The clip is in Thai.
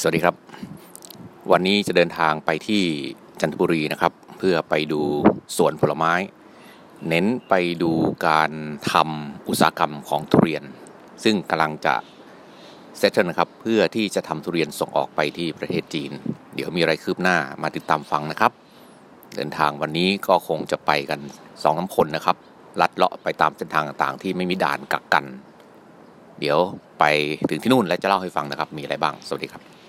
สวัสดีครับ วันนี้จะเดินทางไปที่จันทบุรีนะครับ เพื่อไปดูสวนผลไม้ เน้นไปดูการทำอุตสาหกรรมของทุเรียน ซึ่งกำลังจะเซตนะครับเพื่อที่จะทำทุเรียนส่งออกไปที่ประเทศจีน เดี๋ยวมีอะไรคืบหน้ามาติดตามฟังนะครับ เดินทางวันนี้ก็คงจะไปกันสองน้ำคนนะครับ ลัดเลาะไปตามเส้นทางต่างๆ ที่ไม่มีด่านกักกัน เดี๋ยวไปถึงที่นู่นและจะเล่าให้ฟังนะครับ มีอะไรบ้าง สวัสดีครับ